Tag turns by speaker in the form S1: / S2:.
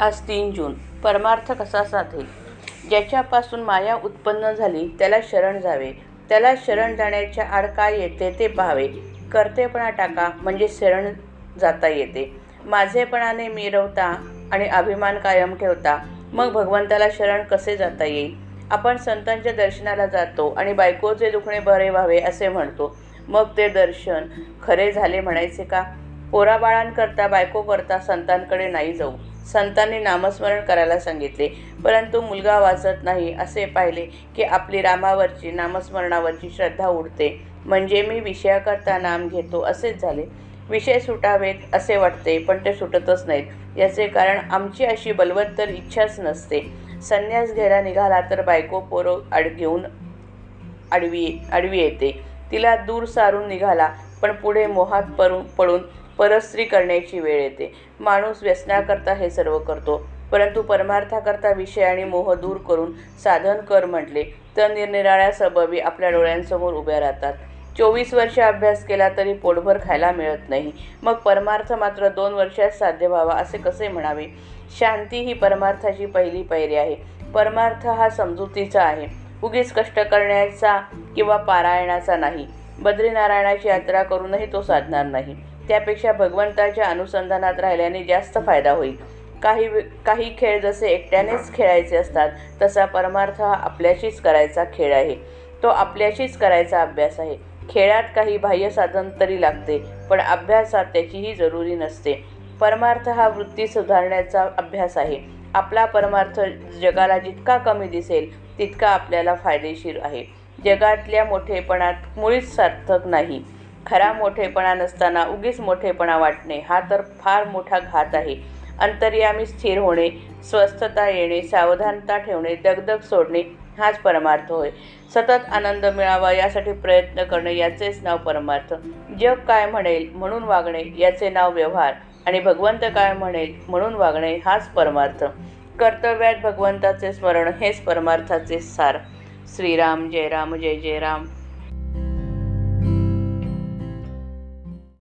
S1: आज तीन जून. परमार्थ कसा साधेल? ज्याच्यापासून माया उत्पन्न झाली त्याला शरण जावे. त्याला शरण जाण्याच्या आड काय येते ते पाहावे. कर्तेपणा टाका म्हणजे शरण जाता येते. माझेपणाने मिरवता आणि अभिमान कायम ठेवता मग भगवंताला शरण कसे जाता येईल? आपण संतांच्या दर्शनाला जातो आणि बायकोचे दुखणे बरे व्हावे असे म्हणतो. मग ते दर्शन खरे झाले म्हणायचे का? पोराबाळांकरता बायको करता संतांकडे नाही जाऊ. संतांनी नामस्मरण करायला सांगितले. परंतु मुलगा वाचत नाही असे पाहिले की आपली रामावरची नामस्मरणावरची श्रद्धा उडते. म्हणजे मी विषयाकरता नाम घेतो असेच झाले. विषय सुटावेत असे वाटते पण ते सुटतच नाहीत. याचे कारण आमची अशी बलवत्तर इच्छाच नसते. संन्यास घ्यायला निघाला तर बायको पोरं आड घेऊन आडवी आडवी येते. तिला दूर सारून निघाला पण पुढे मोहात पडून पडून परस्त्री करण्याची वेळ येते. माणूस व्यसनाकरता हे सर्व करतो. परंतु परमार्थाकरता विषय आणि मोह दूर करून साधन कर म्हटले तर निरनिराळ्या सबबी आपल्या डोळ्यांसमोर उभ्या राहतात. चोवीस वर्ष अभ्यास केला तरी पोटभर खायला मिळत नाही. मग परमार्थ मात्र दोन वर्षात साध्य व्हावा असे कसे म्हणावे? शांती ही परमार्थाची पहिली पायरी आहे. परमार्थ हा समजुतीचा आहे. उगीच कष्ट करण्याचा किंवा पारायणाचा नाही. बद्रीनारायणाची यात्रा करूनही तो साधणार नाही. त्यापेक्षा भगवंताच्या अनुसंधानात राहिल्याने जास्त फायदा होईल. काही वे- काही खेळ जसे एकट्यानेच खेळायचे असतात तसा परमार्थ हा आपल्याशीच करायचा खेळ आहे. तो आपल्याशीच करायचा अभ्यास आहे. खेळात काही बाह्य साधन तरी लागते पण अभ्यासात त्याचीही जरुरी नसते. परमार्थ हा वृत्ती सुधारण्याचा अभ्यास आहे. आपला परमार्थ जगाला जितका कमी दिसेल तितका आपल्याला फायदेशीर आहे. जगातल्या मोठेपणात मुळीच सार्थक नाही. खरा मोठेपणा नसताना उगीच मोठेपणा वाटणे हा तर फार मोठा घात आहे. अंतर्यामी स्थिर होणे स्वस्थता येणे सावधानता ठेवणे दगदग सोडणे हाच परमार्थ होय. सतत आनंद मिळावा यासाठी प्रयत्न करणे याचेच नाव परमार्थ. जग काय म्हणेल म्हणून वागणे याचे नाव व्यवहार. आणि भगवंत काय म्हणेल म्हणून वागणे हाच परमार्थ. कर्तव्यात भगवंताचे स्मरण हेच परमार्थाचे सार. श्रीराम जय राम जय जय राम.